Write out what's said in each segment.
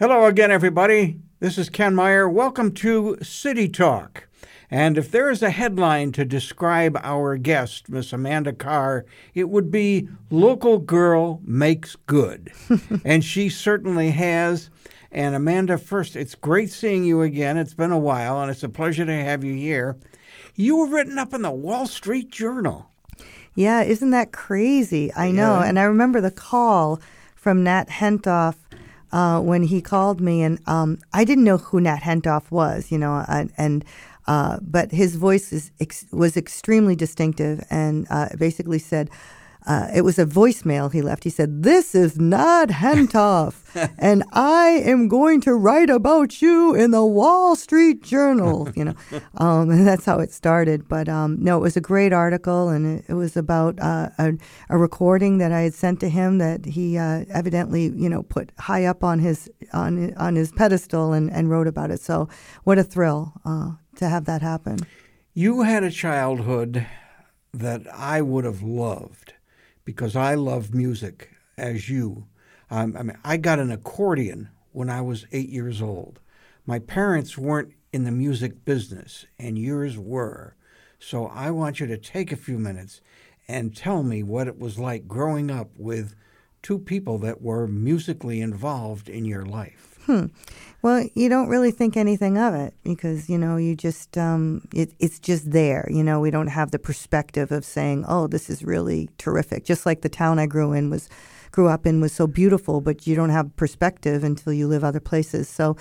Hello again, everybody. This is Ken Meyer. Welcome to City Talk. And if there is a headline to describe our guest, Miss Amanda Carr, it would be Local Girl Makes Good. and she certainly has. And Amanda, first, it's great seeing you again. It's been a while, and it's a pleasure to have you here. You were written up in the Wall Street Journal. Yeah, isn't that crazy? I know. Yeah. And I remember the call from Nat Hentoff uh, when he called me, and um, I didn't know who Nat Hentoff was, you know, and, and uh, but his voice is ex- was extremely distinctive, and uh, basically said. Uh, it was a voicemail he left. He said, "This is Nat Hentoff, and I am going to write about you in the Wall Street Journal." You know, um, and that's how it started. But um, no, it was a great article, and it, it was about uh, a, a recording that I had sent to him that he uh, evidently, you know, put high up on his on on his pedestal and, and wrote about it. So, what a thrill uh, to have that happen. You had a childhood that I would have loved because I love music as you. Um, I mean, I got an accordion when I was eight years old. My parents weren't in the music business, and yours were. So I want you to take a few minutes and tell me what it was like growing up with two people that were musically involved in your life. Well, you don't really think anything of it because you know you just um, it, it's just there. You know, we don't have the perspective of saying, "Oh, this is really terrific." Just like the town I grew in was grew up in was so beautiful, but you don't have perspective until you live other places. So,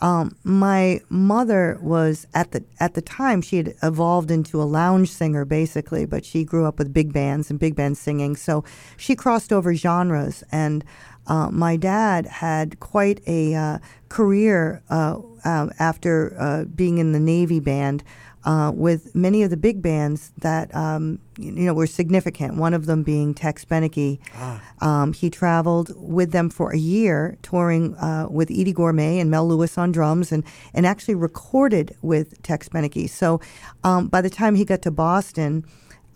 um, my mother was at the at the time she had evolved into a lounge singer basically, but she grew up with big bands and big band singing. So she crossed over genres and. Uh, my dad had quite a uh, career uh, um, after uh, being in the Navy band uh, with many of the big bands that um, you know were significant. One of them being Tex Beneke. Um, he traveled with them for a year, touring uh, with Eydie Gormé and Mel Lewis on drums, and and actually recorded with Tex Beneke. So um, by the time he got to Boston,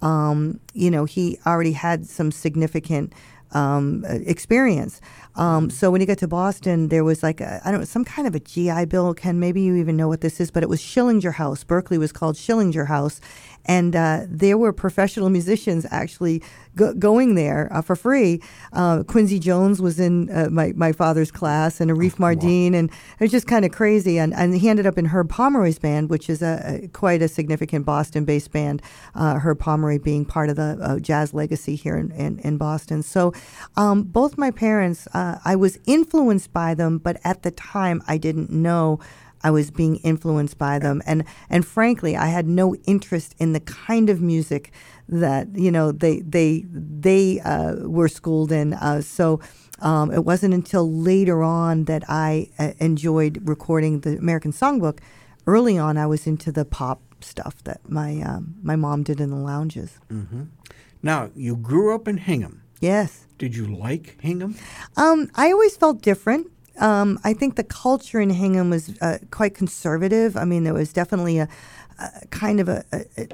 um, you know he already had some significant um, experience. Um, so when you got to Boston, there was like a, I don't know some kind of a GI Bill. Ken, maybe you even know what this is, but it was Schillinger House. Berklee was called Schillinger House, and uh, there were professional musicians actually go- going there uh, for free. Uh, Quincy Jones was in uh, my my father's class, and Arif Mardin, and it was just kind of crazy. And, and he ended up in Herb Pomeroy's band, which is a, a quite a significant Boston-based band. Uh, Herb Pomeroy being part of the uh, jazz legacy here in, in, in Boston. So um, both my parents, uh, I was influenced by them, but at the time I didn't know. I was being influenced by them, and and frankly, I had no interest in the kind of music that you know they they they uh, were schooled in. Uh, so um, it wasn't until later on that I uh, enjoyed recording the American Songbook. Early on, I was into the pop stuff that my um, my mom did in the lounges. Now, you grew up in Hingham. Yes. Did you like Hingham? Um, I always felt different. Um, I think the culture in Hingham was uh, quite conservative. I mean, there was definitely a, a kind of a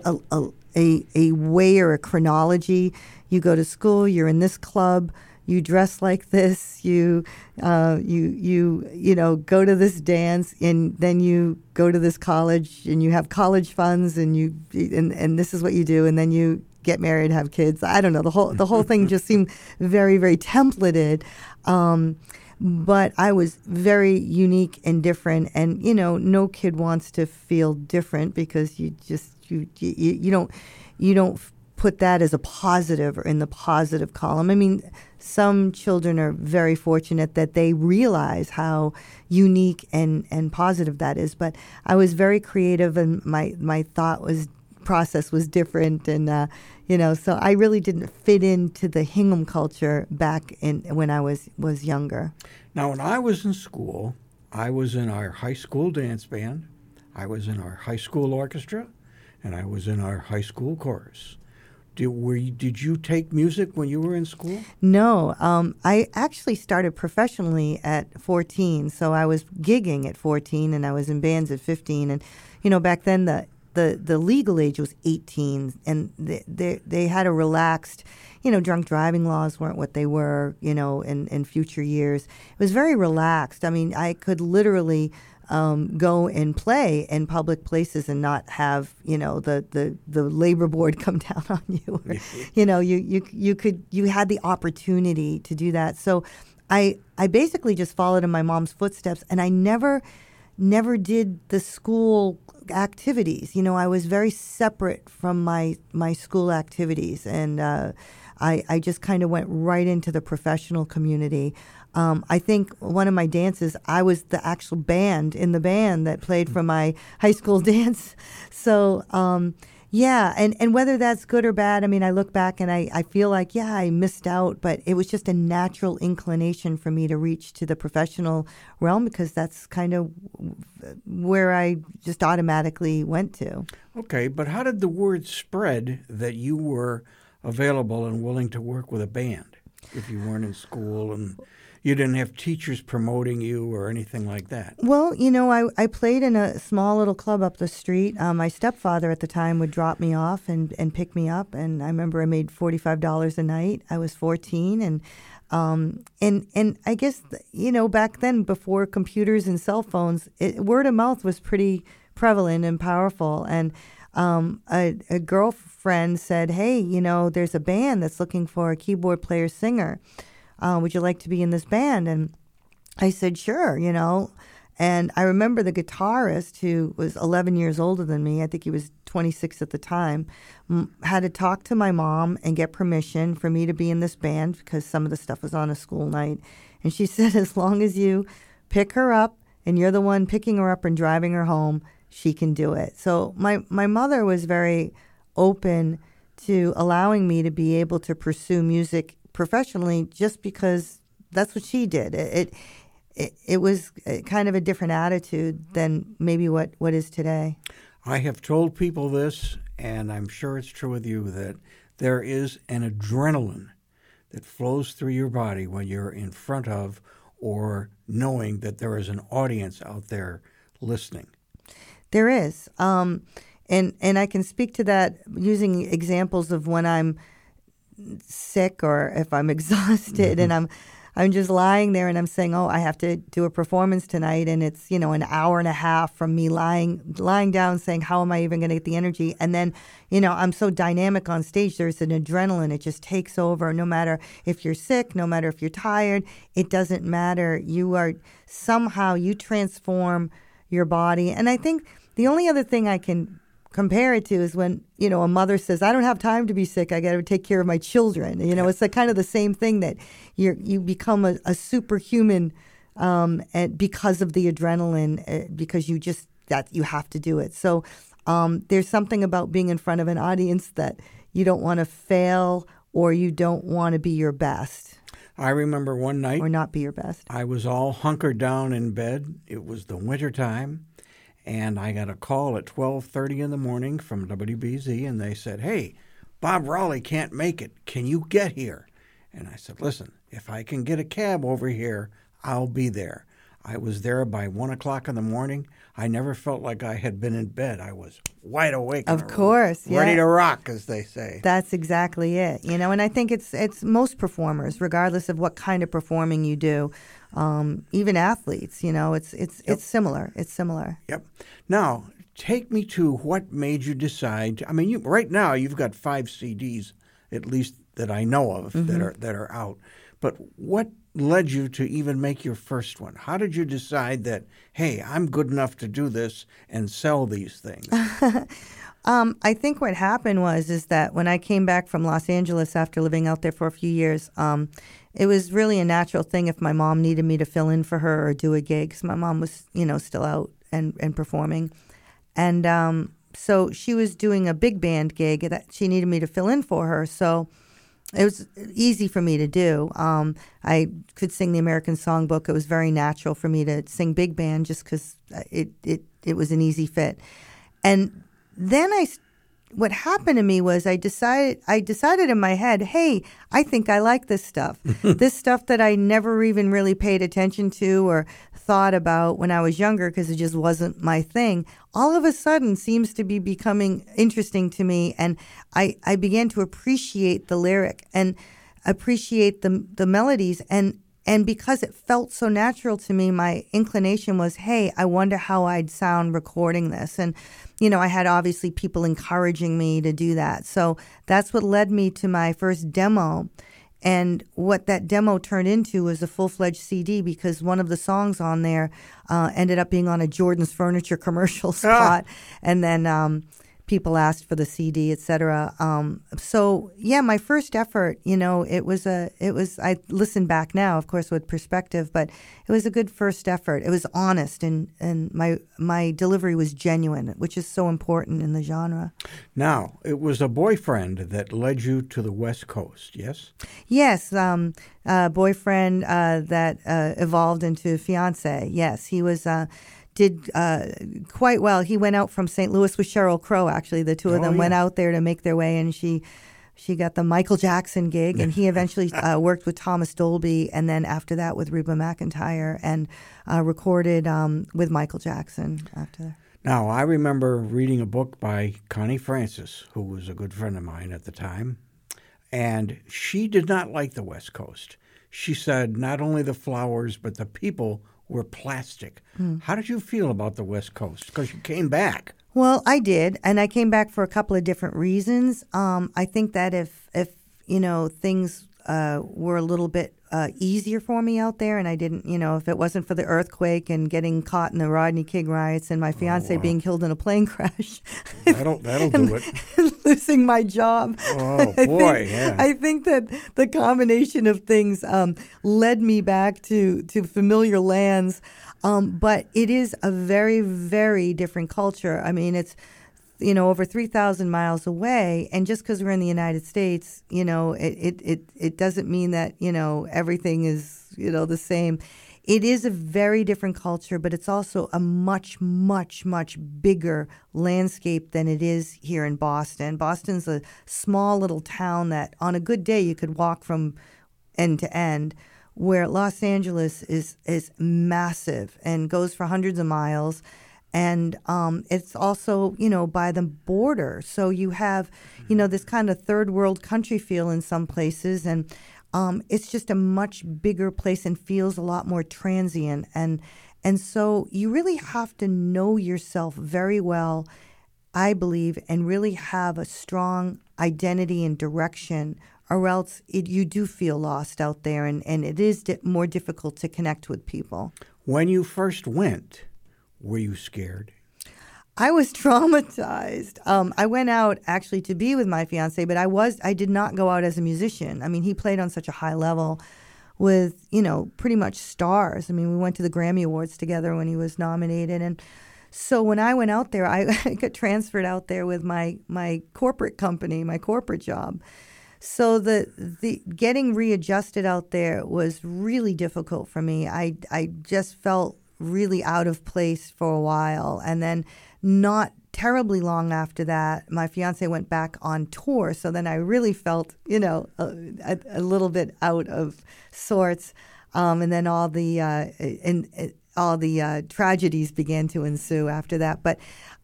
a, a a a way or a chronology. You go to school, you're in this club, you dress like this, you uh, you you you know go to this dance, and then you go to this college, and you have college funds, and you and and this is what you do, and then you get married, have kids. I don't know. The whole the whole thing just seemed very very templated. Um, but I was very unique and different, and you know, no kid wants to feel different because you just you you, you don't you don't put that as a positive or in the positive column. I mean, some children are very fortunate that they realize how unique and, and positive that is. But I was very creative, and my my thought was process was different, and uh, you know, so I really didn't fit into the Hingham culture back in when I was was younger. Now, when I was in school, I was in our high school dance band, I was in our high school orchestra, and I was in our high school chorus. Did, were you, did you take music when you were in school? No, um, I actually started professionally at 14. So I was gigging at 14 and I was in bands at 15. And, you know, back then the the the legal age was 18, and they they, they had a relaxed. You know, drunk driving laws weren't what they were. You know, in in future years, it was very relaxed. I mean, I could literally um, go and play in public places and not have you know the the, the labor board come down on you. Or, you know, you you you could you had the opportunity to do that. So, I I basically just followed in my mom's footsteps, and I never never did the school activities. You know, I was very separate from my my school activities, and uh, I I just kind of went right into the professional community. Um, I think one of my dances, I was the actual band in the band that played for my high school dance. So, um, yeah, and, and whether that's good or bad, I mean, I look back and I, I feel like, yeah, I missed out, but it was just a natural inclination for me to reach to the professional realm because that's kind of where I just automatically went to. Okay, but how did the word spread that you were available and willing to work with a band if you weren't in school and you didn't have teachers promoting you or anything like that. Well, you know, I, I played in a small little club up the street. Um, my stepfather at the time would drop me off and, and pick me up. And I remember I made $45 a night. I was 14. And, um, and, and I guess, you know, back then, before computers and cell phones, it, word of mouth was pretty prevalent and powerful. And um, a, a girlfriend said, Hey, you know, there's a band that's looking for a keyboard player singer uh, would you like to be in this band? And I said, sure, you know. And I remember the guitarist, who was 11 years older than me, I think he was 26 at the time, m- had to talk to my mom and get permission for me to be in this band because some of the stuff was on a school night. And she said, as long as you pick her up and you're the one picking her up and driving her home, she can do it. So my, my mother was very open to allowing me to be able to pursue music professionally just because that's what she did. It, it, it was kind of a different attitude than maybe what, what is today. I have told people this, and I'm sure it's true with you, that there is an adrenaline that flows through your body when you're in front of or knowing that there is an audience out there listening. There is. Um, and, and I can speak to that using examples of when I'm – sick or if I'm exhausted and mm-hmm. I'm I'm just lying there and I'm saying, "Oh, I have to do a performance tonight," and it's you know an hour and a half from me lying lying down, saying, "How am I even going to get the energy?" And then, you know, I'm so dynamic on stage. There's an adrenaline; it just takes over. No matter if you're sick, no matter if you're tired, it doesn't matter. You are somehow you transform your body, and I think the only other thing I can compare it to is when you know a mother says i don't have time to be sick. I got to take care of my children. You know it's a kind of the same thing that you you become a, a superhuman um, and because of the adrenaline uh, because you just that you have to do it. So um, there's something about being in front of an audience that you don't want to fail or you don't want to be your best. I remember one night or not be your best. I was all hunkered down in bed. It was the winter time and I got a call at 12:30 in the morning from WBZ and they said, "Hey, Bob Raleigh can't make it. Can you get here?" And I said, "Listen, if I can get a cab over here, I'll be there." I was there by one o'clock in the morning. I never felt like I had been in bed. I was wide awake. Of course, ready yeah. to rock, as they say. That's exactly it. You know, and I think it's it's most performers, regardless of what kind of performing you do, um, even athletes. You know, it's it's yep. it's similar. It's similar. Yep. Now, take me to what made you decide. I mean, you, right now you've got five CDs, at least that I know of, mm-hmm. that are that are out. But what led you to even make your first one? How did you decide that, hey, I'm good enough to do this and sell these things? um, I think what happened was is that when I came back from Los Angeles after living out there for a few years, um, it was really a natural thing if my mom needed me to fill in for her or do a gig because my mom was, you know, still out and, and performing. And um, so she was doing a big band gig that she needed me to fill in for her. So it was easy for me to do. Um, I could sing the American Songbook. It was very natural for me to sing big band just because it, it, it was an easy fit. And then I what happened to me was I decided I decided in my head, hey, I think I like this stuff. this stuff that I never even really paid attention to or thought about when I was younger because it just wasn't my thing. All of a sudden seems to be becoming interesting to me and I, I began to appreciate the lyric and appreciate the the melodies and and because it felt so natural to me, my inclination was, hey, I wonder how I'd sound recording this. And, you know, I had obviously people encouraging me to do that. So that's what led me to my first demo. And what that demo turned into was a full fledged CD because one of the songs on there uh, ended up being on a Jordan's Furniture commercial spot. Ah. And then, um, people asked for the CD, etc. Um, so yeah, my first effort, you know, it was a, it was. I listen back now, of course, with perspective, but it was a good first effort. It was honest, and and my my delivery was genuine, which is so important in the genre. Now, it was a boyfriend that led you to the West Coast, yes? Yes, um, a boyfriend uh, that uh, evolved into fiance. Yes, he was. Uh, did uh, quite well. He went out from St. Louis with Sheryl Crow. Actually, the two of them oh, yeah. went out there to make their way, and she she got the Michael Jackson gig, and he eventually uh, worked with Thomas Dolby, and then after that with Reba McEntire, and uh, recorded um, with Michael Jackson after that. Now, I remember reading a book by Connie Francis, who was a good friend of mine at the time, and she did not like the West Coast. She said not only the flowers, but the people were plastic. Mm. How did you feel about the West Coast? Because you came back. Well, I did, and I came back for a couple of different reasons. Um, I think that if if you know things uh, were a little bit uh, easier for me out there, and I didn't, you know, if it wasn't for the earthquake and getting caught in the Rodney King riots and my oh, fiance oh, wow. being killed in a plane crash, that'll that'll do it. losing my job. Oh I boy, think, yeah. I think that the combination of things um, led me back to to familiar lands. Um, but it is a very, very different culture. I mean, it's you know, over 3,000 miles away. And just because we're in the United States, you know, it, it, it, it doesn't mean that, you know, everything is, you know, the same. It is a very different culture, but it's also a much, much, much bigger landscape than it is here in Boston. Boston's a small little town that on a good day you could walk from end to end where Los Angeles is is massive and goes for hundreds of miles and um, it's also you know by the border. So you have you know this kind of third world country feel in some places. And um, it's just a much bigger place and feels a lot more transient. And and so you really have to know yourself very well i believe and really have a strong identity and direction or else it, you do feel lost out there. And, and it is di- more difficult to connect with people. When you first went were you scared? I was traumatized. Um, I went out actually to be with my fiance, but I was I did not go out as a musician. I mean, he played on such a high level with you know pretty much stars. I mean, we went to the Grammy Awards together when he was nominated, and so when I went out there, I, I got transferred out there with my my corporate company, my corporate job. So the the getting readjusted out there was really difficult for me. I I just felt really out of place for a while. And then, not terribly long after that, my fiance went back on tour. So then I really felt, you know, a, a little bit out of sorts. Um, and then all the uh, and, and all the uh, tragedies began to ensue after that. But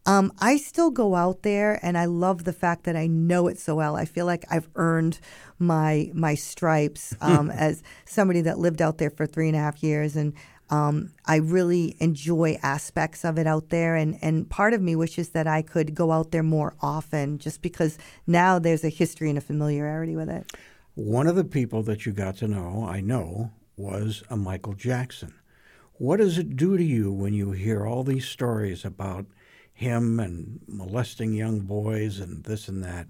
um, I still go out there, and I love the fact that I know it so well. I feel like I've earned my my stripes um, as somebody that lived out there for three and a half years, and um, I really enjoy aspects of it out there, and, and part of me wishes that I could go out there more often just because now there's a history and a familiarity with it. One of the people that you got to know, I know, was a Michael Jackson. What does it do to you when you hear all these stories about him and molesting young boys and this and that?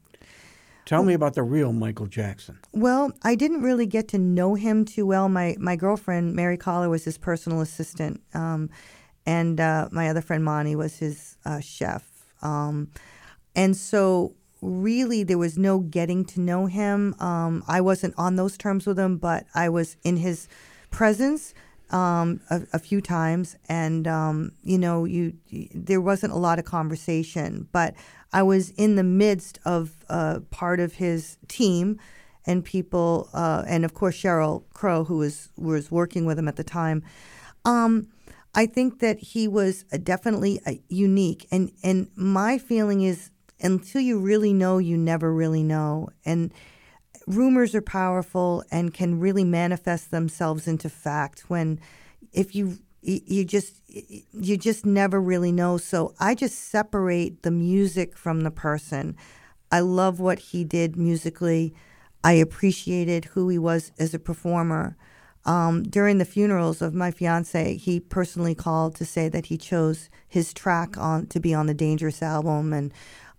Tell me about the real Michael Jackson. Well, I didn't really get to know him too well. My my girlfriend Mary Collar was his personal assistant, um, and uh, my other friend Monty was his uh, chef. Um, and so, really, there was no getting to know him. Um, I wasn't on those terms with him, but I was in his presence. Um, a, a, few times, and um, you know, you, you, there wasn't a lot of conversation, but I was in the midst of uh, part of his team and people, uh, and of course Sheryl Crow, who was was working with him at the time. Um, I think that he was definitely unique, and and my feeling is until you really know, you never really know, and rumors are powerful and can really manifest themselves into fact when if you you just you just never really know. So i just separate the music from the person. I love what he did musically. I appreciated who he was as a performer. Um, during the funerals of my fiance, he personally called to say that he chose his track on to be on the Dangerous album, and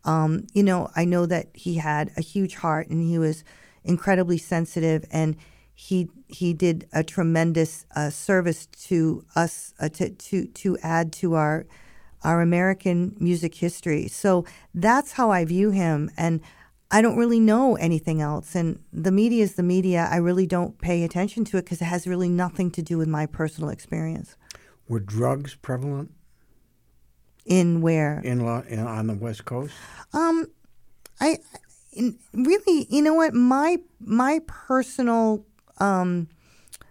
um, you know, I know that he had a huge heart and he was incredibly sensitive, and he he did a tremendous uh, service to us uh, to to to add to our our American music history. So that's how I view him, and I don't really know anything else. And the media is the media. I really don't pay attention to it because it has really nothing to do with my personal experience. Were drugs prevalent? In where? In, in on the West Coast. Um, I really, you know what my my personal um,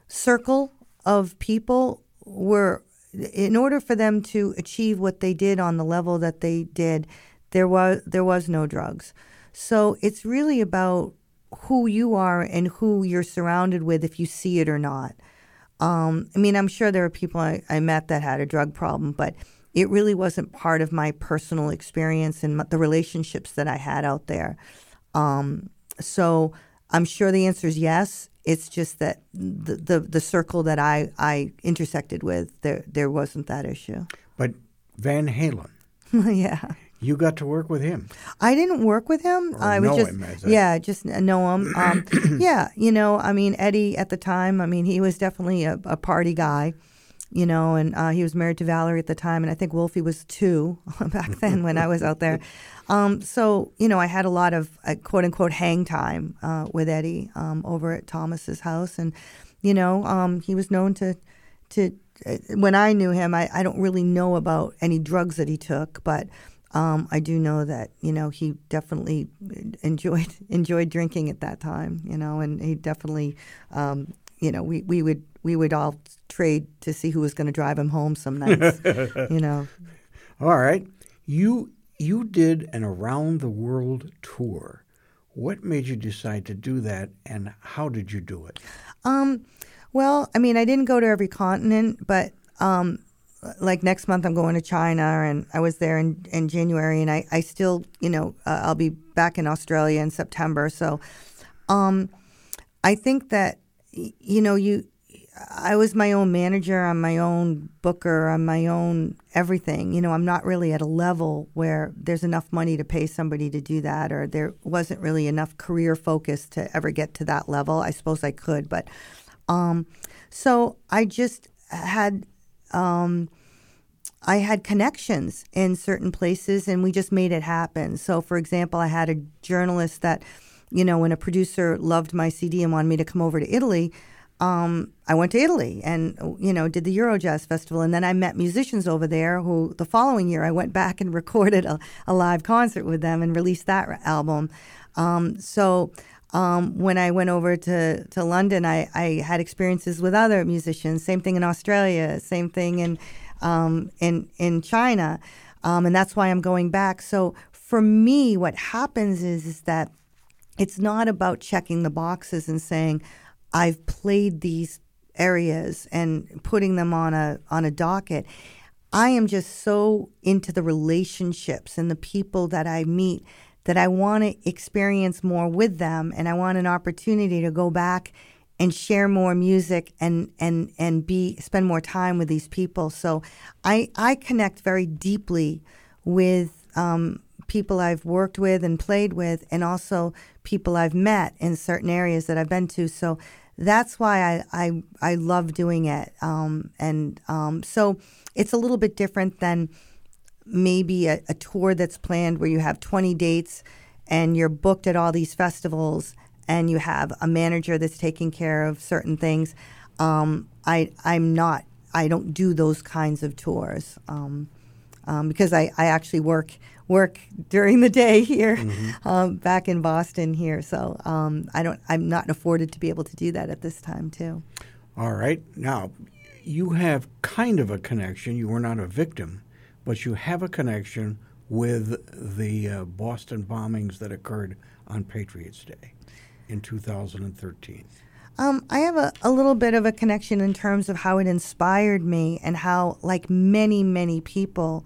circle of people were in order for them to achieve what they did on the level that they did, there was there was no drugs. So it's really about who you are and who you're surrounded with if you see it or not. Um, I mean, I'm sure there are people I, I, met that had a drug problem, but it really wasn't part of my personal experience and the relationships that I had out there. Um, so I'm sure the answer is yes. It's just that the, the, the circle that I, I intersected with, there there wasn't that issue. But Van Halen. yeah. You got to work with him. I didn't work with him. Or I was just him, yeah, just know him. Um, yeah, you know, I mean Eddie at the time. I mean he was definitely a, a party guy, you know, and uh, he was married to Valerie at the time, and I think Wolfie was two back then when I was out there. Um, so you know, I had a lot of uh, quote unquote hang time uh, with Eddie um, over at Thomas's house, and you know, um, he was known to to. Uh, when I knew him, I, I don't really know about any drugs that he took, but um, I do know that you know he definitely enjoyed enjoyed drinking at that time, you know, and he definitely, um, you know, we, we would we would all trade to see who was going to drive him home some nights, you know. All right, you you did an around the world tour. What made you decide to do that, and how did you do it? Um, well, I mean, I didn't go to every continent, but um, like next month I'm going to China and I was there in, in January and I, I still, you know, uh, I'll be back in Australia in September. So um, I think that, you know, you, I was my own manager, I'm my own booker, I'm my own everything. You know, I'm not really at a level where there's enough money to pay somebody to do that, or there wasn't really enough career focus to ever get to that level. I suppose I could, but um, so I just had um, I had connections in certain places and we just made it happen. So, for example, I had a journalist that, you know, when a producer loved my CD and wanted me to come over to Italy, um, I went to Italy and, you know, did the Eurojazz Festival. And then I met musicians over there who the following year I went back and recorded a, a live concert with them and released that album. Um, so, um, when I went over to, to London, I, I had experiences with other musicians. Same thing in Australia, same thing in um, in in China, um, and that's why I'm going back. So for me, what happens is is that it's not about checking the boxes and saying I've played these areas and putting them on a on a docket. I am just so into the relationships and the people that I meet that I want to experience more with them and I want an opportunity to go back and share more music and and and be spend more time with these people. So I I connect very deeply with um, people I've worked with and played with, and also people I've met in certain areas that I've been to. So that's why I I, I love doing it. Um, and um, so it's a little bit different than maybe a, a tour that's planned where you have 20 dates and you're booked at all these festivals and you have a manager that's taking care of certain things. um, I I'm not I don't do those kinds of tours um, um, because I, I actually work work during the day here mm-hmm. um, back in Boston here. So um, I don't I'm not afforded to be able to do that at this time too. All right. Now you have kind of a connection. You were not a victim, but you have a connection with the uh, Boston bombings that occurred on Patriots Day in 2013. Um, I have a, a little bit of a connection in terms of how it inspired me and how, like many, many people,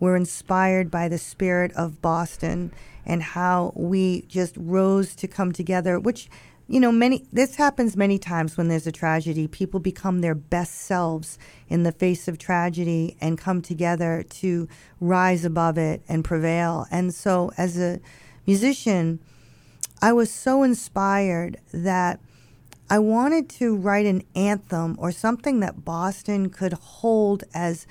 were inspired by the spirit of Boston and how we just rose to come together, which you know, many this happens many times when there's a tragedy. People become their best selves in the face of tragedy and come together to rise above it and prevail. And so as a musician, I was so inspired that I wanted to write an anthem or something that Boston could hold as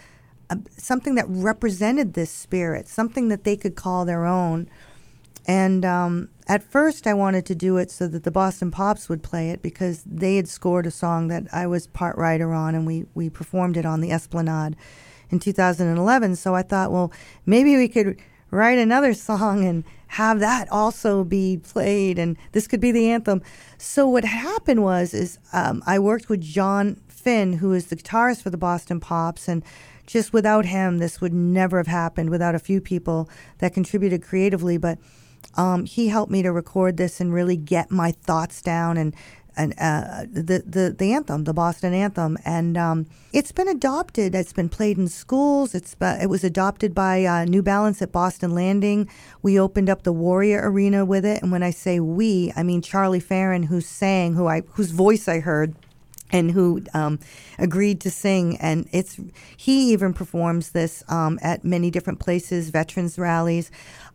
something that represented this spirit, something that they could call their own. And um, at first, I wanted to do it so that the Boston Pops would play it because they had scored a song that I was part writer on, and we, we performed it on the Esplanade in 2011. So I thought, well, maybe we could write another song and have that also be played, and this could be the anthem. So what happened was, is um, I worked with John Finn, who is the guitarist for the Boston Pops, and just without him, this would never have happened. Without a few people that contributed creatively, but um, he helped me to record this and really get my thoughts down and and uh, the, the the anthem, the Boston anthem, and um, it's been adopted. It's been played in schools. It's uh, it was adopted by uh, New Balance at Boston Landing. We opened up the Warrior Arena with it, and when I say we, I mean Charlie Farren, who sang, who I whose voice I heard. And who um, agreed to sing, and it's he even performs this um, at many different places, veterans rallies.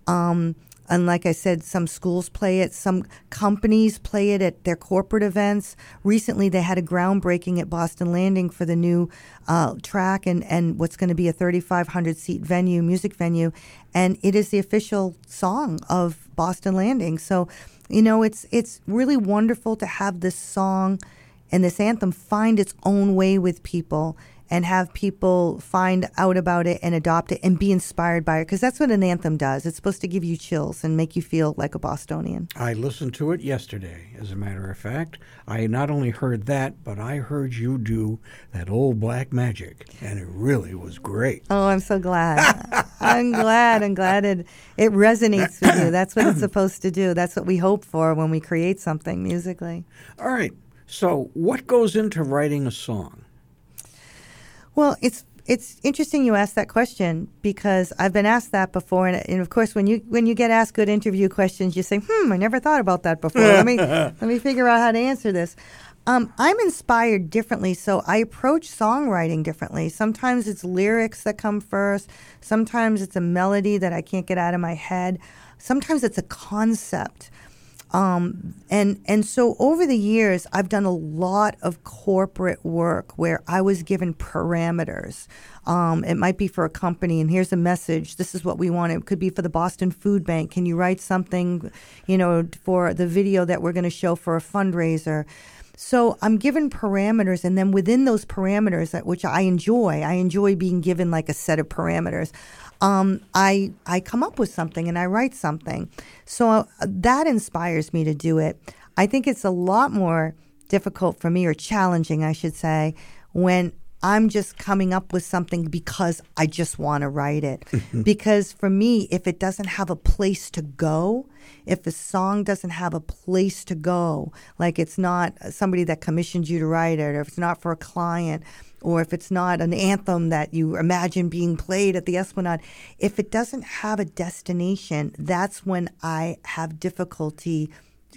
Um, and like I said, some schools play it, some companies play it at their corporate events. Recently, they had a groundbreaking at Boston Landing for the new uh, track and, and what's going to be a 3,500 seat venue, music venue. And it is the official song of Boston Landing. So, you know, it's, it's really wonderful to have this song and this anthem find its own way with people and have people find out about it and adopt it and be inspired by it because that's what an anthem does. It's supposed to give you chills and make you feel like a Bostonian. I listened to it yesterday, as a matter of fact. I not only heard that, but I heard you do that old black magic, and it really was great. Oh, I'm so glad. I'm glad. I'm glad it, it resonates with you. That's what it's supposed to do. That's what we hope for when we create something musically. All right. So, what goes into writing a song? Well, it's it's interesting you asked that question because I've been asked that before, and, and, of course, when you when you get asked good interview questions, you say, "Hmm, I never thought about that before. let me let me figure out how to answer this." Um, I'm inspired differently, so I approach songwriting differently. Sometimes it's lyrics that come first. Sometimes it's a melody that I can't get out of my head. Sometimes it's a concept. Um, and and so over the years, I've done a lot of corporate work where I was given parameters. Um, it might be for a company, and here's a message. This is what we want. It could be for the Boston Food Bank. Can you write something, you know, for the video that we're going to show for a fundraiser? So I'm given parameters, and then within those parameters, which I enjoy, I enjoy being given like a set of parameters um, I I come up with something and I write something. So uh, that inspires me to do it. I think it's a lot more difficult for me or challenging, I should say, when I'm just coming up with something because I just want to write it. because for me, if it doesn't have a place to go, if a song doesn't have a place to go, like it's not somebody that commissioned you to write it, or if it's not for a client, or if it's not an anthem that you imagine being played at the Esplanade, if it doesn't have a destination, that's when I have difficulty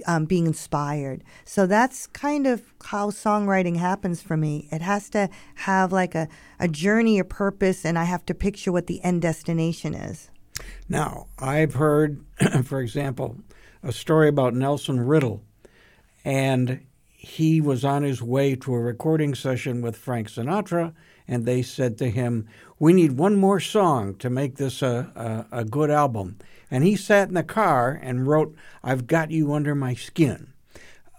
um, being inspired. So that's kind of how songwriting happens for me. It has to have like a, a journey, a purpose, and I have to picture what the end destination is. Now, I've heard, for example, a story about Nelson Riddle, and he was on his way to a recording session with Frank Sinatra, and they said to him, We need one more song to make this a, a, a good album. And he sat in the car and wrote, I've Got You Under My Skin.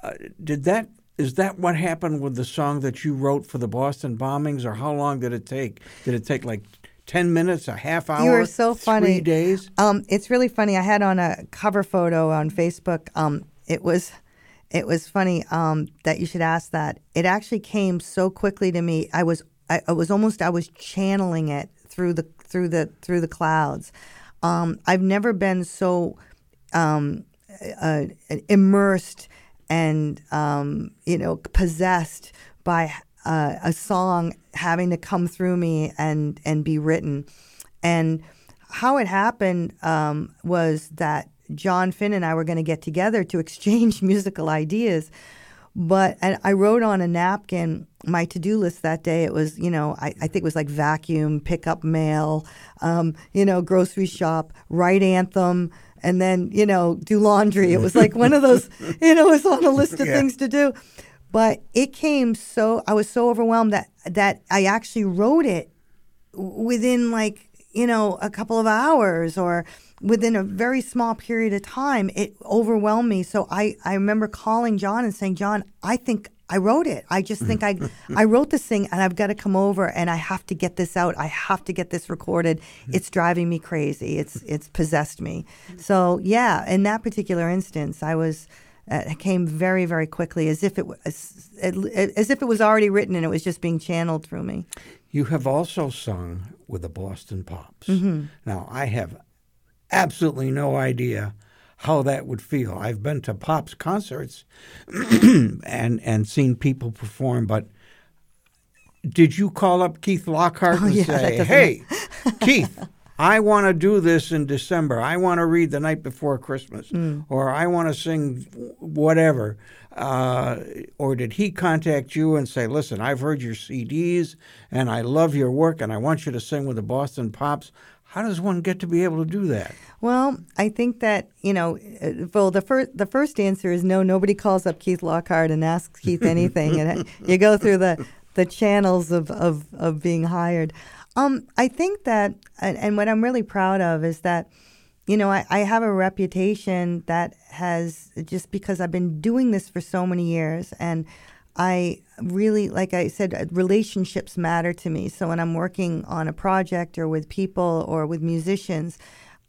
Uh, did that is that what happened with the song that you wrote for the Boston bombings, or how long did it take? Did it take like ten minutes, a half hour? You are so funny. Three days. Um, it's really funny. I had on a cover photo on Facebook. Um, it was, it was funny um, that you should ask that. It actually came so quickly to me. I was, I, I was almost, I was channeling it through the through the through the clouds. Um, I've never been so um, uh, immersed and um, you know possessed by uh, a song having to come through me and and be written. And how it happened um, was that John Finn and I were going to get together to exchange musical ideas. But and I wrote on a napkin my to do list that day. It was, you know, I, I think it was like vacuum, pick up mail, um, you know, grocery shop, write anthem, and then, you know, do laundry. It was like one of those, you know, it was on a list of Yeah. things to do. But it came so, I was so overwhelmed that, that I actually wrote it within like you know a couple of hours or within a very small period of time it overwhelmed me. So i i remember calling john and saying john i think i wrote it. I just think i i wrote this thing and i've got to come over and i have to get this out. I have to get this recorded. It's driving me crazy. It's it's possessed me. So yeah in that particular instance i was uh, it came very very quickly as if it was as if it was already written and it was just being channeled through me You have also sung with the Boston Pops. Mm-hmm. Now, I have absolutely no idea how that would feel. I've been to Pops concerts and and seen people perform, but did you call up Keith Lockhart and Oh, yeah, say, "Hey, Keith, I want to do this in December. I want to read the night before Christmas, Mm. or I want to sing whatever." Uh, or did he contact you and say, "Listen, I've heard your CDs and I love your work, and I want you to sing with the Boston Pops"? How does one get to be able to do that? Well, I think that you know, uh, well, the first the first answer is no. Nobody calls up Keith Lockhart and asks Keith anything, and you go through the the channels of of, of being hired. Um, I think that, and, what I'm really proud of is that, you know, I, I have a reputation that has just because I've been doing this for so many years, and I really, like I said, uh, relationships matter to me. So when I'm working on a project or with people or with musicians,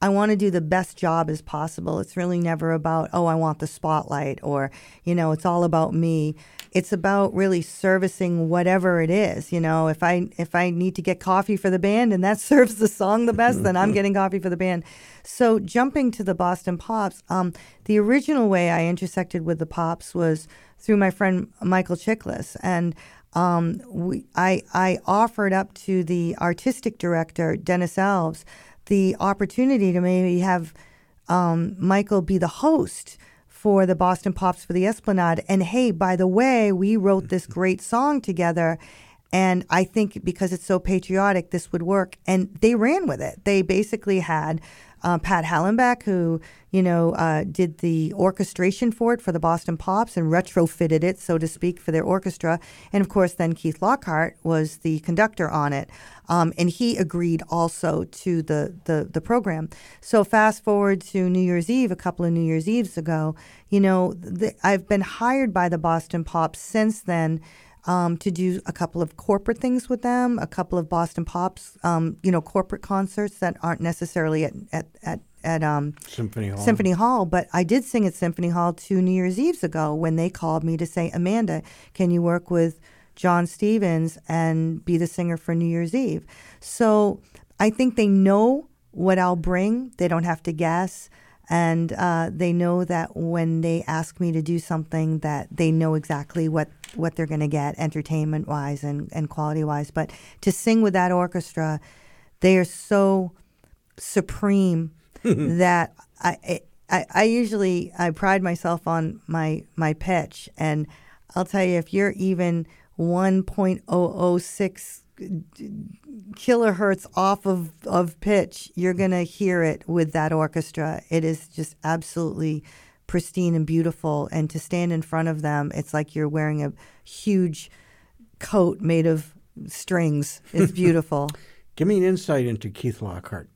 I want to do the best job as possible. It's really never about, oh, I want the spotlight or, you know, it's all about me. It's about really servicing whatever it is. You know, if I if I need to get coffee for the band and that serves the song the best, then I'm getting coffee for the band. So jumping to the Boston Pops, um, the original way I intersected with the Pops was through my friend Michael Chiklis, and um, we, I I offered up to the artistic director Dennis Alves the opportunity to maybe have um, Michael be the host for the Boston Pops for the Esplanade. And hey, by the way, we wrote this great song together. And I think because it's so patriotic, this would work. And they ran with it. They basically had uh, Pat Hollenbeck, who you know uh, did the orchestration for it for the Boston Pops and retrofitted it, so to speak, for their orchestra. And of course, then Keith Lockhart was the conductor on it, um, and he agreed also to the, the the program. So fast forward to New Year's Eve, a couple of New Year's Eves ago, you know, the, I've been hired by the Boston Pops since then um, to do a couple of corporate things with them, a couple of Boston Pops, um, you know, corporate concerts that aren't necessarily at at at, at um, Symphony Hall. Symphony Hall. But I did sing at Symphony Hall two New Year's Eves ago when they called me to say, Amanda, can you work with John Stevens and be the singer for New Year's Eve? So I think they know what I'll bring. They don't have to guess and uh, they know that when they ask me to do something that they know exactly what, what they're going to get entertainment wise and, and quality wise but to sing with that orchestra they are so supreme that I, I I usually I pride myself on my my pitch. And I'll tell you if you're even 1.006 kilohertz off of, of pitch, you're going to hear it with that orchestra. It is just absolutely pristine and beautiful. And to stand in front of them, it's like you're wearing a huge coat made of strings. It's beautiful. Give me an insight into Keith Lockhart.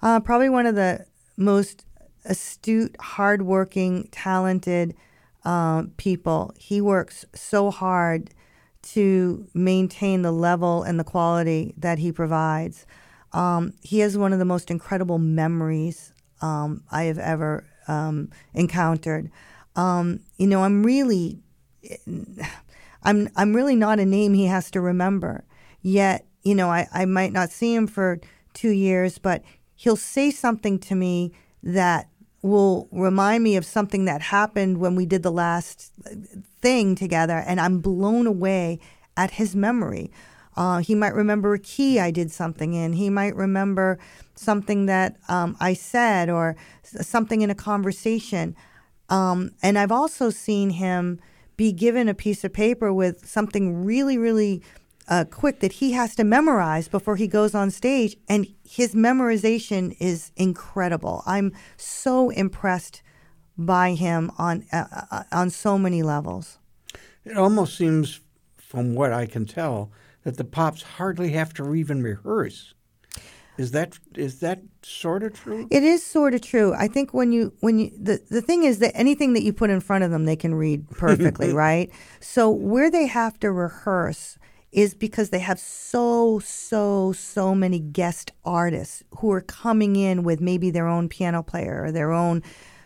Uh, probably one of the most astute, hardworking, talented uh, people. He works so hard to maintain the level and the quality that he provides. Um, he has one of the most incredible memories um, I have ever um, encountered. Um, you know, I'm really, I'm I'm really not a name he has to remember. Yet, you know, I, I might not see him for two years, but he'll say something to me that will remind me of something that happened when we did the last thing together, and I'm blown away at his memory. Uh, he might remember a key I did something in. He might remember something that um, I said or something in a conversation. Um, and I've also seen him be given a piece of paper with something really, really uh, quick that he has to memorize before he goes on stage, and his memorization is incredible. I'm so impressed by him on uh, uh, on so many levels. It almost seems, from what I can tell, that the pops hardly have to even rehearse. Is that is that sort of true? It is sort of true. I think when you when you the, the thing is that anything that you put in front of them they can read perfectly, right? So where they have to rehearse is because they have so so so many guest artists who are coming in with maybe their own piano player or their own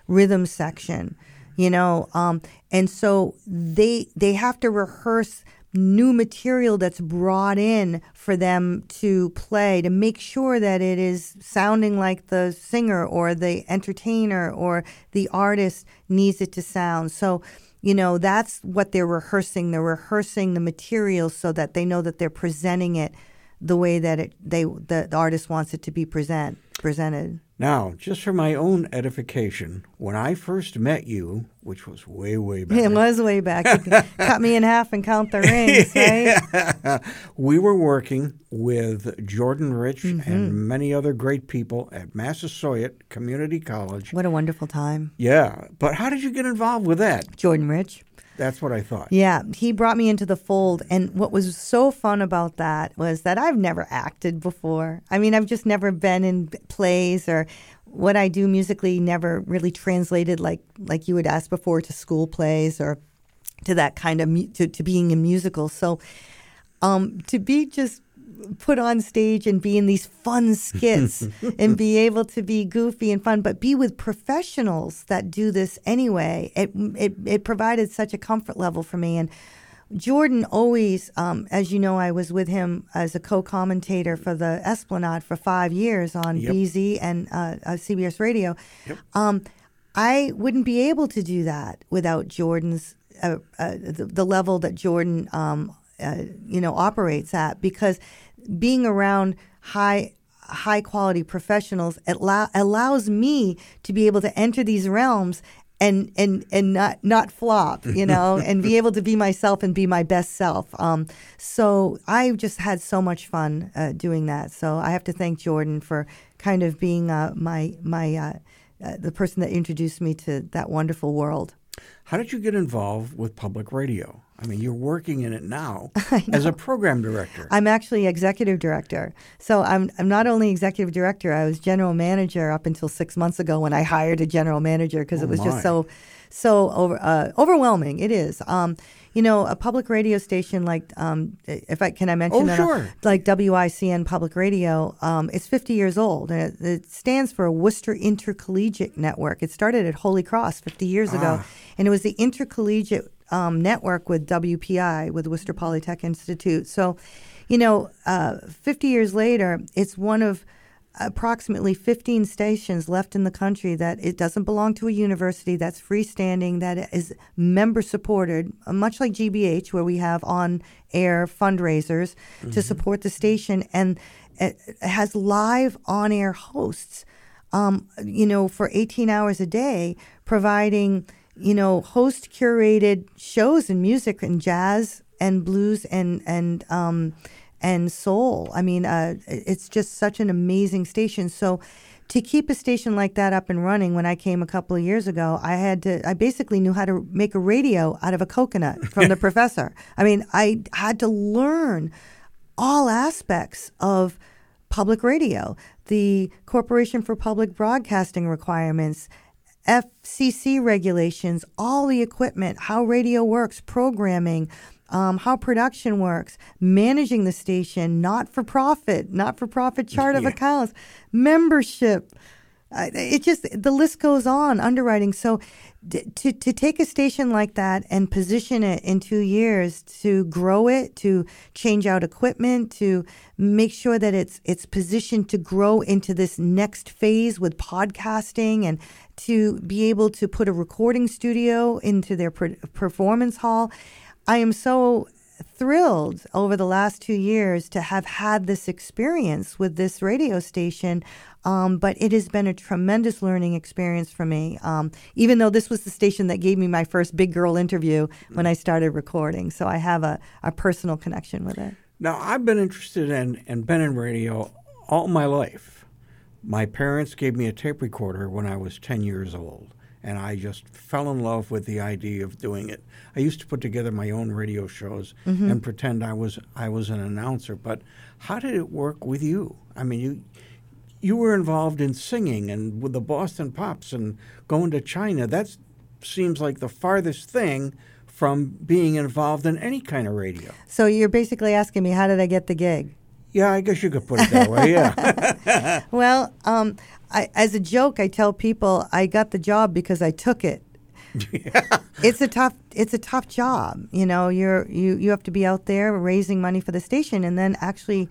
rhythm section, you know, um, and so they they have to rehearse new material that's brought in for them to play to make sure that it is sounding like the singer or the entertainer or the artist needs it to sound. So, you know, that's what they're rehearsing. They're rehearsing the material so that they know that they're presenting it the way that it they the, the artist wants it to be present presented. Now, just for my own edification, when I first met you, which was way, way back. It was way back. You cut me in half and count the rings, right? we were working with Jordan Rich mm-hmm. and many other great people at Massasoit Community College. What a wonderful time. Yeah. But how did you get involved with that? Jordan Rich. That's what I thought. Yeah, he brought me into the fold. And what was so fun about that was that I've never acted before. I mean, I've just never been in plays or what I do musically never really translated like like you would ask before to school plays or to that kind of to, to being in musicals. So um, to be just put on stage and be in these fun skits and be able to be goofy and fun, but be with professionals that do this anyway. It, it, it provided such a comfort level for me. And Jordan always, um, as you know, I was with him as a co-commentator for the Esplanade for five years on yep. BZ and uh, uh, CBS Radio. Yep. Um, I wouldn't be able to do that without Jordan's uh, uh the, the, level that Jordan, um, uh, you know, operates at because being around high high quality professionals allow, allows me to be able to enter these realms and and and not not flop, you know, and be able to be myself and be my best self. Um, so I just had so much fun uh, doing that. So I have to thank Jordan for kind of being uh, my my uh, uh the person that introduced me to that wonderful world. How did you get involved with public radio? I mean, you're working in it now as a program director. I'm actually executive director. So I'm, I'm not only executive director, I was general manager up until six months ago when I hired a general manager because oh it was my. just so so over, uh, overwhelming. It is. Um, you know, a public radio station like, um, if I can I mention oh, that, sure. like WICN Public Radio, um, it's 50 years old, and it, it, stands for Worcester Intercollegiate Network. It started at Holy Cross 50 years ah. ago, and it was the intercollegiate um, network with WPI, with Worcester Polytech Institute. So, you know, uh, 50 years later, it's one of approximately 15 stations left in the country that it doesn't belong to a university that's freestanding that is member supported much like gbh where we have on air fundraisers mm-hmm. to support the station and it has live on air hosts um, you know for 18 hours a day providing you know host curated shows in music and jazz and blues and and um, and soul. I mean, uh, it's just such an amazing station. So to keep a station like that up and running when I came a couple of years ago, I had to, I basically knew how to make a radio out of a coconut from the professor. I mean, I had to learn all aspects of public radio, the Corporation for Public Broadcasting requirements, FCC regulations, all the equipment, how radio works, programming, um, how production works, managing the station, not for profit, not for profit chart of Yeah. accounts, membership. It just the list goes on underwriting. So to to take a station like that and position it in 2 years to grow it to change out equipment to make sure that it's it's positioned to grow into this next phase with podcasting and to be able to put a recording studio into their per- performance hall I am so thrilled over the last two years to have had this experience with this radio station. Um, but it has been a tremendous learning experience for me, um, even though this was the station that gave me my first big girl interview when I started recording. So I have a, a personal connection with it. Now, I've been interested in and been in radio all my life. My parents gave me a tape recorder when I was 10 years old, and I just fell in love with the idea of doing it. I used to put together my own radio shows and pretend I was I was an announcer, but how did it work with you? I mean, you you were involved in singing and with the Boston Pops and going to China. That seems like the farthest thing from being involved in any kind of radio. So you're basically asking me, how did I get the gig? Yeah, I guess you could put it that way. Yeah. Well, um, I, as a joke, I tell people I got the job because I took it. It's a tough. It's a tough job. You know, you're you you have to be out there raising money for the station, and then actually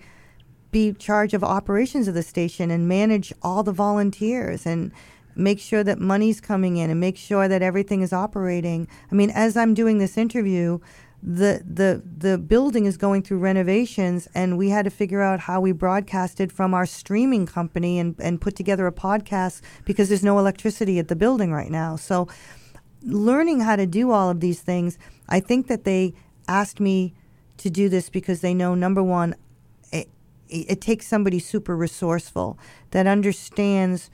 be charge of operations of the station and manage all the volunteers and make sure that money's coming in and make sure that everything is operating. I mean, as I'm doing this interview, the the the building is going through renovations and we had to figure out how we broadcasted from our streaming company and, and put together a podcast because there's no electricity at the building right now. So learning how to do all of these things, I think that they asked me to do this because they know number one, it, it takes somebody super resourceful that understands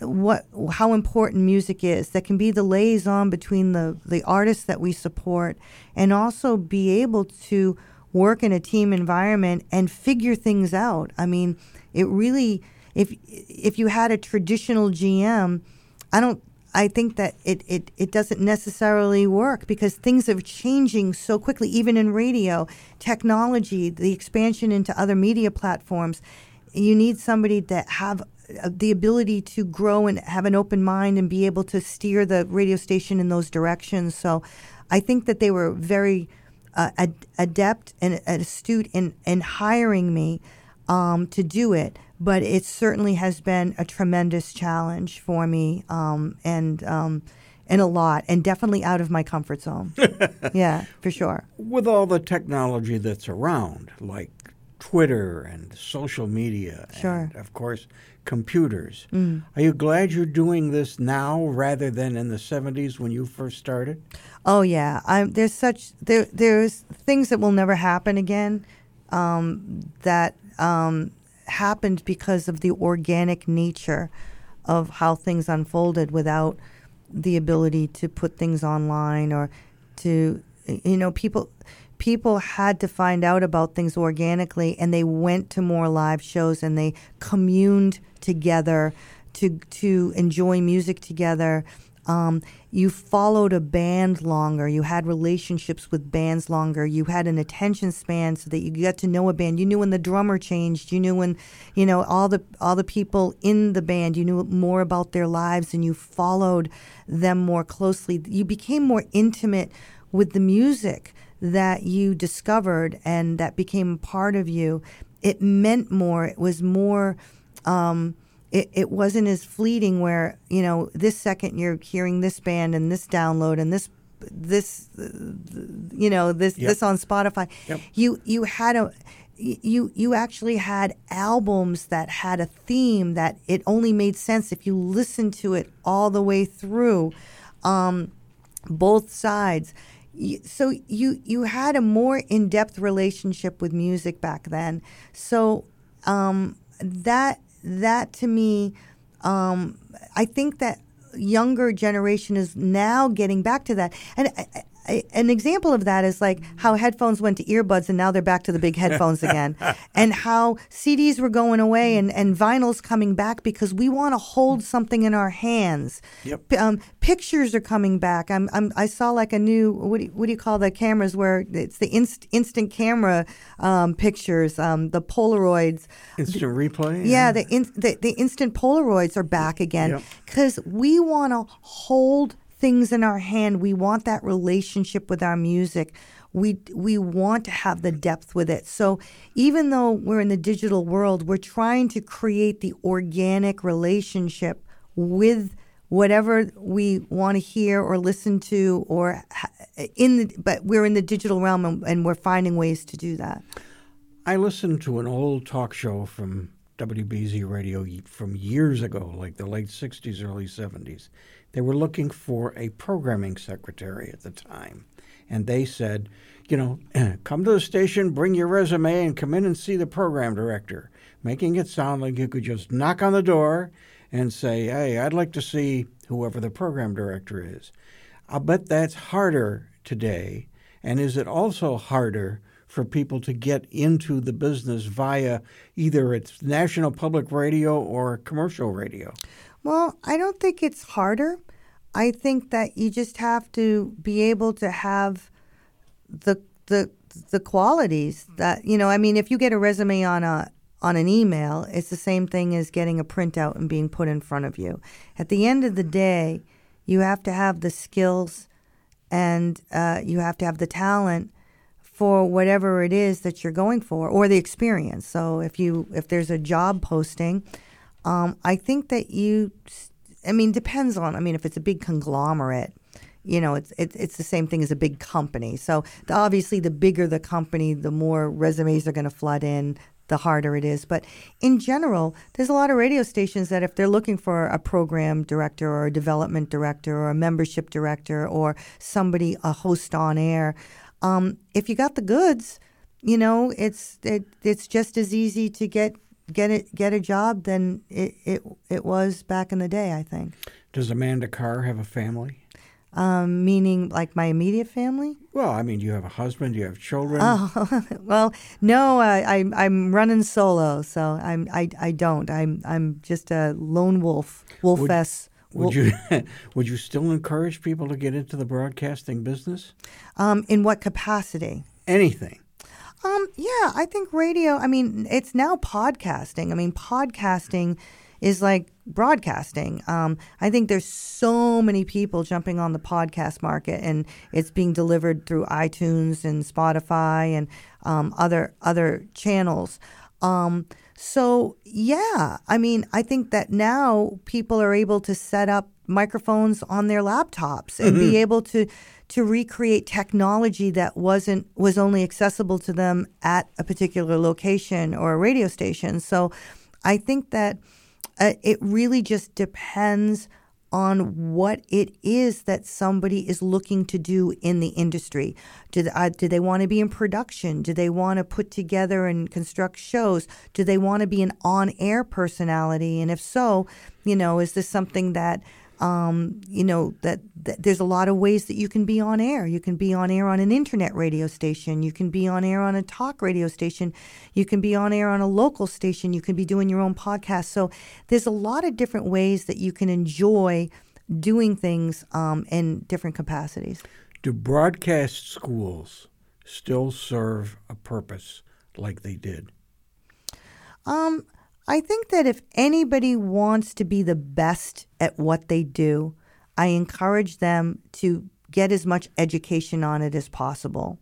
what how important music is that can be the liaison between the the artists that we support and also be able to work in a team environment and figure things out i mean it really if if you had a traditional gm i don't I think that it, it, it doesn't necessarily work because things are changing so quickly, even in radio, technology, the expansion into other media platforms. You need somebody that have the ability to grow and have an open mind and be able to steer the radio station in those directions. So I think that they were very uh, ad- adept and astute in, in hiring me um, to do it but it certainly has been a tremendous challenge for me um, and um, and a lot and definitely out of my comfort zone yeah for sure With all the technology that's around, like Twitter and social media, Sure. and of course computers, are you glad you're doing this now rather than in the 70s when you first started? oh yeah. I'm, there's such there there's things that will never happen again um, that um, happened because of the organic nature of how things unfolded without the ability to put things online or to you know people people had to find out about things organically and they went to more live shows and they communed together to to enjoy music together um, you followed a band longer. You had relationships with bands longer. You had an attention span so that you got to know a band. You knew when the drummer changed. You knew when, you know, all the all the people in the band. You knew more about their lives, and you followed them more closely. You became more intimate with the music that you discovered and that became part of you. It meant more. It was more. Um, it, it wasn't as fleeting where you know this second you're hearing this band and this download and this this you know this Yep. this on Spotify Yep. you you had a you you actually had albums that had a theme that it only made sense if you listened to it all the way through um, both sides so you you had a more in-depth relationship with music back then. So um, that that to me um, i think that younger generation is now getting back to that. And I, I- an example of that is like how headphones went to earbuds and now they're back to the big headphones again, and how CDs were going away and, and vinyls coming back because we want to hold something in our hands. Yep. P- Um, pictures are coming back. I'm, I'm I saw like a new what do you, what do you call the cameras where it's the inst- instant camera um, pictures, um, the Polaroids. Instant replay. Yeah, the, in, the the instant Polaroids are back again Yep. because we want to hold things in our hand. We want that relationship with our music. We we want to have the depth with it. So even though we're in the digital world, we're trying to create the organic relationship with whatever we want to hear or listen to or in the but we're in the digital realm and, and we're finding ways to do that. I listened to an old talk show from WBZ Radio from years ago, like the late 60s, early 70s. They were looking for a programming secretary at the time. And they said, you know, come to the station, bring your resume, and come in and see the program director, making it sound like you could just knock on the door and say, hey, I'd like to see whoever the program director is. I'll bet that's harder today. And is it also harder for people to get into the business via either it's national public radio or commercial radio? Well, I don't think it's harder. I think that you just have to be able to have the the the qualities that you know. I mean, if you get a resume on a on an email, it's the same thing as getting a printout and being put in front of you. At the end of the day, you have to have the skills and uh, you have to have the talent for whatever it is that you're going for or the experience. So if you if there's a job posting, um, I think that you, I mean, depends on. I mean, if it's a big conglomerate, you know, it's it's it's the same thing as a big company. So the, obviously, the bigger the company, the more resumes are going to flood in. The harder it is. But in general, there's a lot of radio stations that if they're looking for a program director or a development director or a membership director or somebody, a host on air, um, if you got the goods, you know, it's it, it's just as easy to get get it get a job than it, it it was back in the day. I think. Does Amanda Carr have a family? Um, meaning like my immediate family. Well, I mean, you have a husband, do you have children. Oh, well, no, I, I'm I'm running solo, so I'm I, I don't. I'm I'm just a lone wolf, wolfess. Would you would you still encourage people to get into the broadcasting business? Um, in what capacity? Anything. Um, yeah, I think radio. I mean, it's now podcasting. I mean, podcasting is like broadcasting. Um, I think there's so many people jumping on the podcast market, and it's being delivered through iTunes and Spotify and um, other other channels. Um, so yeah, I mean, I think that now people are able to set up microphones on their laptops and be able to to recreate technology that wasn't was only accessible to them at a particular location or a radio station. So I think that uh, it really just depends on what it is that somebody is looking to do in the industry. Do they, uh, do they want to be in production? Do they want to put together and construct shows? Do they want to be an on-air personality? And if so, you know, is this something that um, you know that, that there's a lot of ways that you can be on air. You can be on air on an internet radio station. You can be on air on a talk radio station. You can be on air on a local station. You can be doing your own podcast. So there's a lot of different ways that you can enjoy doing things um, in different capacities. Do broadcast schools still serve a purpose like they did? Um, I think that if anybody wants to be the best at what they do, I encourage them to get as much education on it as possible.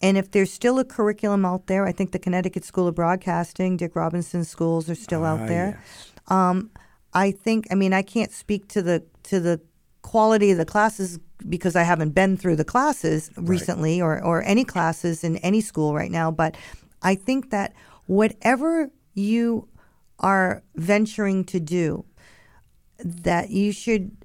And if there's still a curriculum out there, I think the Connecticut School of Broadcasting, Dick Robinson schools are still Ah, out there. yes. Um, I think. I mean, I can't speak to the to the quality of the classes because I haven't been through the classes recently or or any classes in any school right now. But I think that whatever you are venturing to do, that you should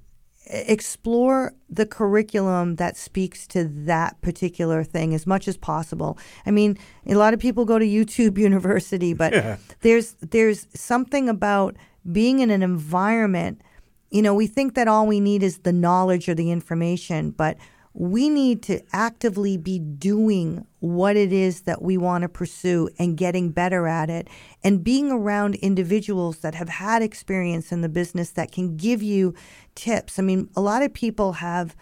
explore the curriculum that speaks to that particular thing as much as possible. I mean, a lot of people go to YouTube University, but there's there's something about being in an environment. You know, we think that all we need is the knowledge or the information, but we need to actively be doing what it is that we want to pursue and getting better at it and being around individuals that have had experience in the business that can give you tips. I mean, a lot of people have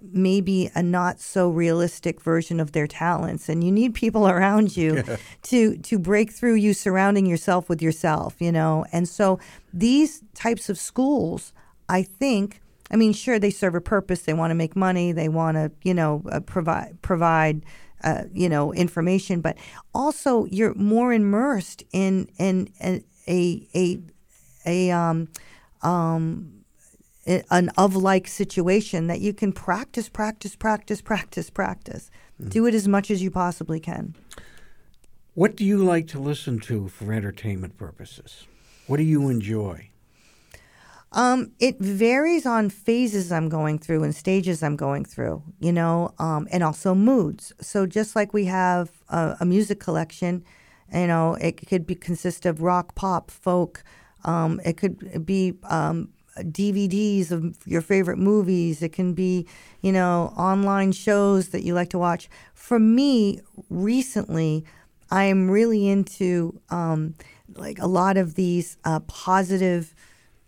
maybe a not so realistic version of their talents and you need people around you to to break through you surrounding yourself with yourself you know and so these types of schools i think i mean sure they serve a purpose they want to make money they want to you know uh, provide provide uh, you know information but also you're more immersed in in, in a a a um um an of like situation that you can practice, practice, practice, practice, practice. Mm. Do it as much as you possibly can. What do you like to listen to for entertainment purposes? What do you enjoy? Um, it varies on phases I'm going through and stages I'm going through, you know, um, and also moods. So just like we have a, a, music collection, you know, it could be consist of rock, pop, folk. Um, it could be um, DVDs of your favorite movies. It can be, you know, online shows that you like to watch. For me, recently, I am really into um, like a lot of these uh, positive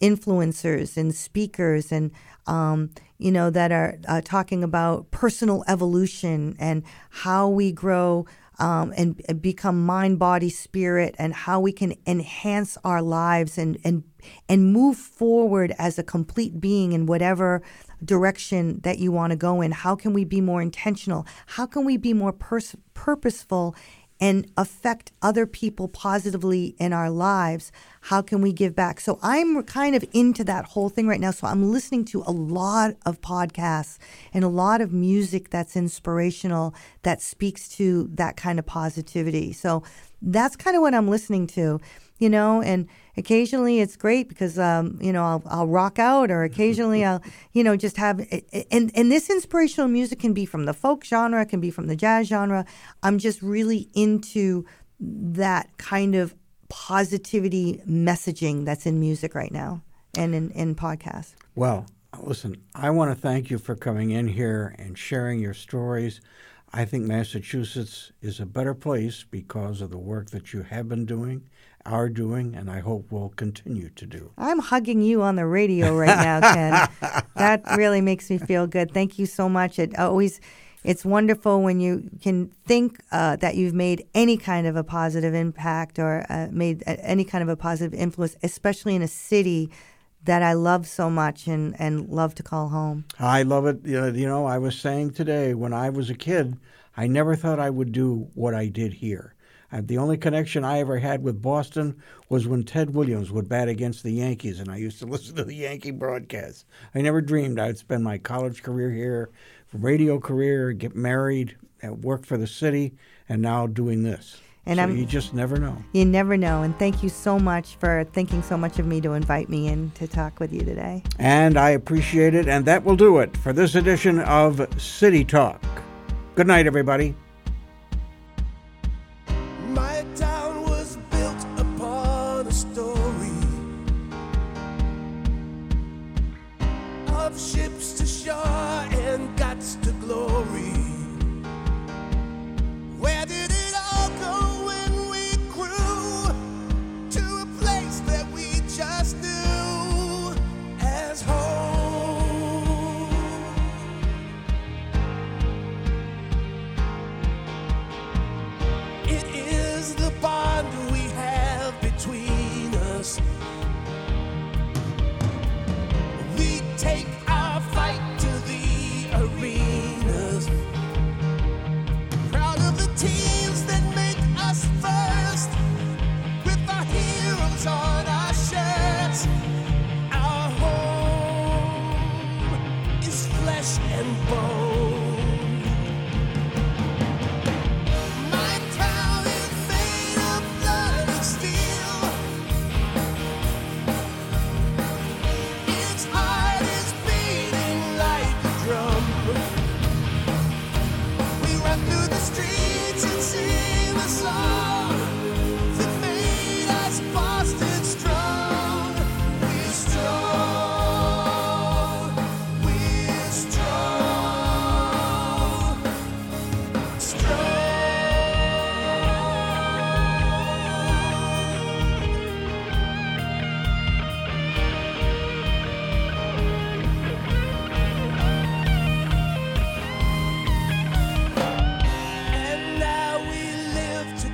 influencers and speakers and um, you know that are uh, talking about personal evolution and how we grow um, and, become mind, body, spirit, and how we can enhance our lives and and and move forward as a complete being in whatever direction that you want to go in. How can we be more intentional? How can we be more pers- purposeful and affect other people positively in our lives, how can we give back? So I'm kind of into that whole thing right now. So I'm listening to a lot of podcasts and a lot of music that's inspirational that speaks to that kind of positivity. So that's kind of what I'm listening to, you know, and occasionally it's great because um, you know I'll, I'll rock out or occasionally I'll you know just have and and this inspirational music can be from the folk genre can be from the jazz genre. I'm just really into that kind of positivity messaging that's in music right now and in, in podcasts. Well listen I want to thank you for coming in here and sharing your stories. I think Massachusetts is a better place because of the work that you have been doing are doing, and I hope will continue to do. I'm hugging you on the radio right now, Ken. that really makes me feel good. Thank you so much. It always it's wonderful when you can think uh, that you've made any kind of a positive impact or uh, made any kind of a positive influence, especially in a city that I love so much and, and love to call home. I love it. You know, I was saying today when I was a kid, I never thought I would do what I did here. The only connection I ever had with Boston was when Ted Williams would bat against the Yankees, and I used to listen to the Yankee broadcasts. I never dreamed I'd spend my college career here, radio career, get married, work for the city, and now doing this. And so you just never know. You never know. And thank you so much for thinking so much of me to invite me in to talk with you today. And I appreciate it. And that will do it for this edition of City Talk. Good night, everybody.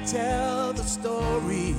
tell the story.